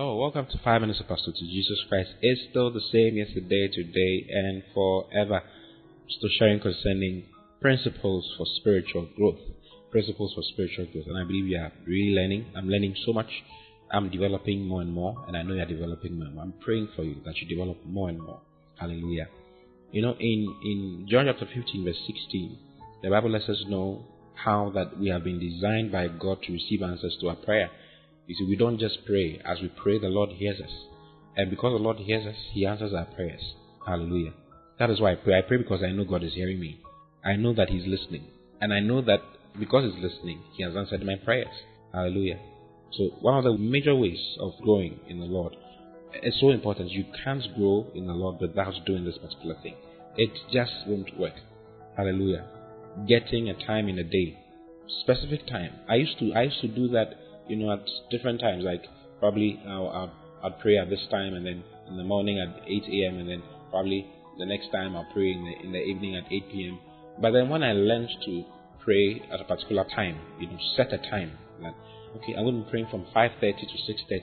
Hello, welcome to Five Minutes of Pastor Oti Jesus Christ. It's still the same yesterday, today, and forever. Still sharing concerning principles for spiritual growth. Principles for spiritual growth. And I believe you are really learning. I'm learning so much. I'm developing more and more, and I know you're developing more more. I'm praying for you that you develop more and more. Hallelujah. You know, in, in John chapter 15, verse 16, the Bible lets us know how that we have been designed by God to receive answers to our prayer. You see, we don't just pray. As we pray, the Lord hears us. And because the Lord hears us, He answers our prayers. Hallelujah. That is why I pray. I pray because I know God is hearing me. I know that He's listening. And I know that because He's listening, He has answered my prayers. Hallelujah. So, one of the major ways of growing in the Lord is so important. You can't grow in the Lord without doing this particular thing. It just won't work. Hallelujah. Getting a time in a day, specific time. I used to I used to do that you know, at different times. Like probably I'll, I'll, pray at this time, and then in the morning at 8 a.m., and then probably the next time I'll pray in the, in the evening at 8 p.m. But then when I learned to pray at a particular time, you know, set a time. Like, okay, I'm going to be praying from 5:30 to 6:30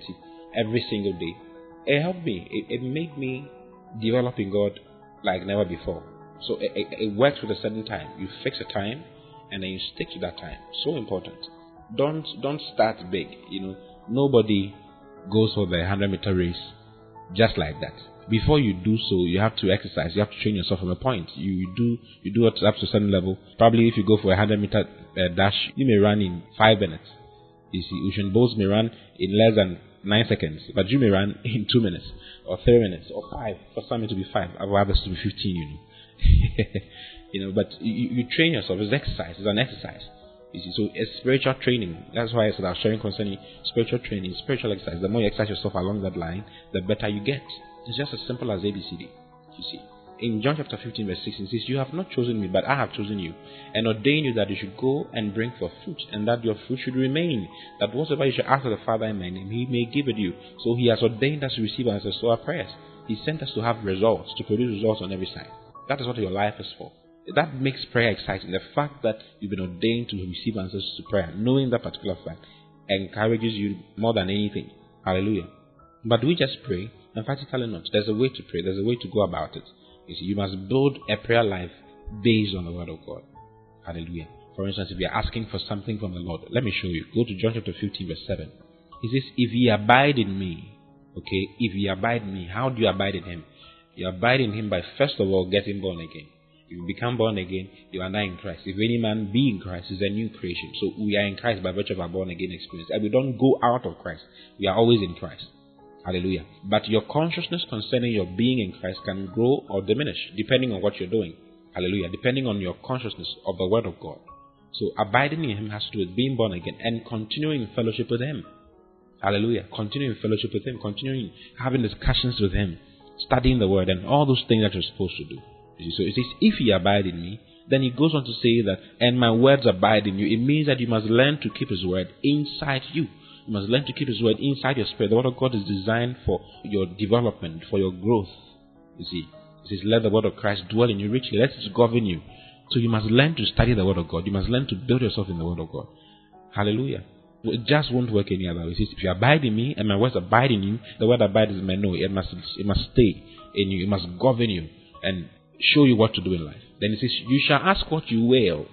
every single day. It helped me. It, it made me develop in God like never before. So it, it, it works with a certain time. You fix a time, and then you stick to that time. So important don't don't start big. You know, nobody goes for the 100 meter race just like that. Before you do so, you have to exercise. You have to train yourself from a point. You, do you do it up to a certain level. Probably if you go for a 100 meter uh, dash, you may run in five minutes. You see, Usain Bolt may run in less than nine seconds, but you may run in two minutes or three minutes or five. For some, it to be five. I would rather to be 15. You know, you know. But you, you train yourself. It's exercise. It's an exercise. You see, so it's spiritual training. That's why I said I was sharing concerning spiritual training, spiritual exercise. The more you exercise yourself along that line, the better you get. It's just as simple as ABCD. You see. In John chapter 15, verse 16, it says, You have not chosen me, but I have chosen you, and ordained you that you should go and bring forth fruit, and that your fruit should remain. That whatsoever you shall ask of the Father in my name, he may give it you. So he has ordained us to receive answers to our prayers. He sent us to have results, to produce results on every side. That is what your life is for that makes prayer exciting. The fact that you've been ordained to receive answers to prayer, knowing that particular fact, encourages you more than anything. Hallelujah. But we just pray? Emphatically not. There's a way to pray, there's a way to go about it. You see, you must build a prayer life based on the Word of God. Hallelujah. For instance, if you're asking for something from the Lord, let me show you. Go to John chapter 15, verse 7. He says, If ye abide in me, okay, if ye abide in me, how do you abide in Him? You abide in Him by first of all getting born again. If you become born again, you are now in Christ. If any man be in Christ, is a new creation. So we are in Christ by virtue of our born again experience. And we don't go out of Christ. We are always in Christ. Hallelujah. But your consciousness concerning your being in Christ can grow or diminish depending on what you're doing. Hallelujah. Depending on your consciousness of the Word of God. So abiding in Him has to do with being born again and continuing in fellowship with Him. Hallelujah. Continuing in fellowship with Him, continuing having discussions with Him, studying the Word, and all those things that you're supposed to do. So it says, if ye abide in me, then he goes on to say that, and my words abide in you. It means that you must learn to keep his word inside you. You must learn to keep his word inside your spirit. The word of God is designed for your development, for your growth. You see, it says, let the word of Christ dwell in you richly. Let it govern you. So you must learn to study the word of God. You must learn to build yourself in the word of God. Hallelujah. It just won't work any other way. It says, if you abide in me and my words abide in you, the word abide is no. It must, it must stay in you. It must govern you. And show you what to do in life. Then he says, You shall ask what you will,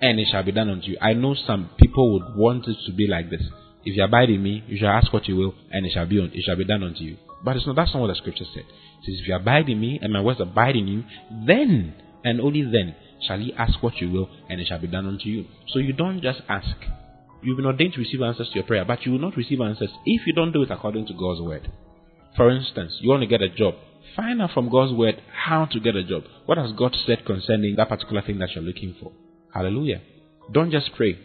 and it shall be done unto you. I know some people would want it to be like this. If you abide in me, you shall ask what you will, and it shall be it shall be done unto you. But it's not that's not what the scripture said. It says, If you abide in me, and my words abide in you, then and only then shall ye ask what you will, and it shall be done unto you. So you don't just ask. You've been ordained to receive answers to your prayer, but you will not receive answers if you don't do it according to God's word. For instance, you want to get a job. Find out from God's word how to get a job. What has God said concerning that particular thing that you're looking for? Hallelujah. Don't just pray.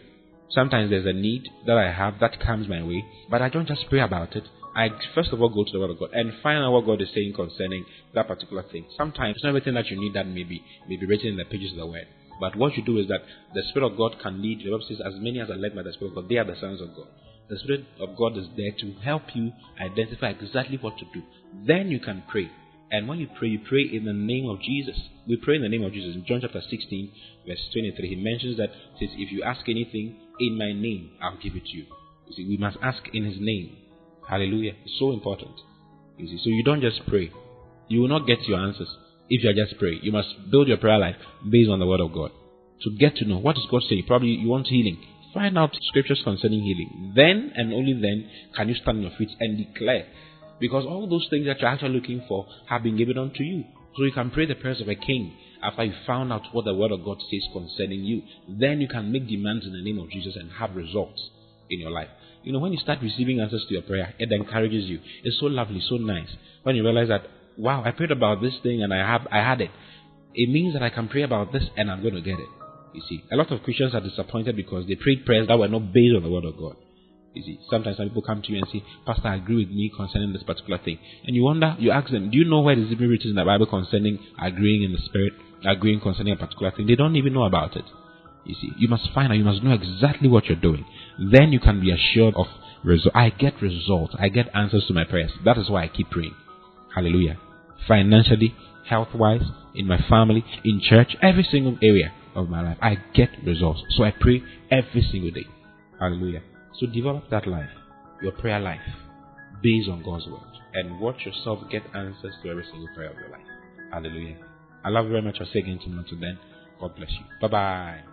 Sometimes there's a need that I have that comes my way, but I don't just pray about it. I first of all go to the Word of God and find out what God is saying concerning that particular thing. Sometimes it's not everything that you need that may be may be written in the pages of the Word. But what you do is that the Spirit of God can lead. The Bible says, "As many as are led by the Spirit of God, they are the sons of God." The Spirit of God is there to help you identify exactly what to do. Then you can pray. And when you pray, you pray in the name of Jesus. We pray in the name of Jesus. In John chapter 16, verse 23, he mentions that says, If you ask anything in my name, I'll give it to you. You see, we must ask in his name. Hallelujah. It's so important. You see, so you don't just pray. You will not get your answers if you are just praying. You must build your prayer life based on the word of God. To get to know what is God saying. Probably you want healing. Find out scriptures concerning healing. Then and only then can you stand on your feet and declare. Because all those things that you're actually looking for have been given unto you. So you can pray the prayers of a king after you found out what the word of God says concerning you. Then you can make demands in the name of Jesus and have results in your life. You know, when you start receiving answers to your prayer, it encourages you. It's so lovely, so nice. When you realize that, wow, I prayed about this thing and I have I had it. It means that I can pray about this and I'm going to get it. You see, a lot of Christians are disappointed because they prayed prayers that were not based on the word of God. You see, sometimes some people come to you and say, Pastor, I agree with me concerning this particular thing. And you wonder, you ask them, do you know where it is even written in the Bible concerning agreeing in the spirit, agreeing concerning a particular thing? They don't even know about it. You see, you must find out, you must know exactly what you're doing. Then you can be assured of result. I get results. I get answers to my prayers. That is why I keep praying. Hallelujah. Financially, health wise, in my family, in church, every single area of my life, I get results. So I pray every single day. Hallelujah. So develop that life, your prayer life, based on God's word. And watch yourself get answers to every single prayer of your life. Hallelujah. I love you very much. I'll see you again tomorrow. To then, God bless you. Bye bye.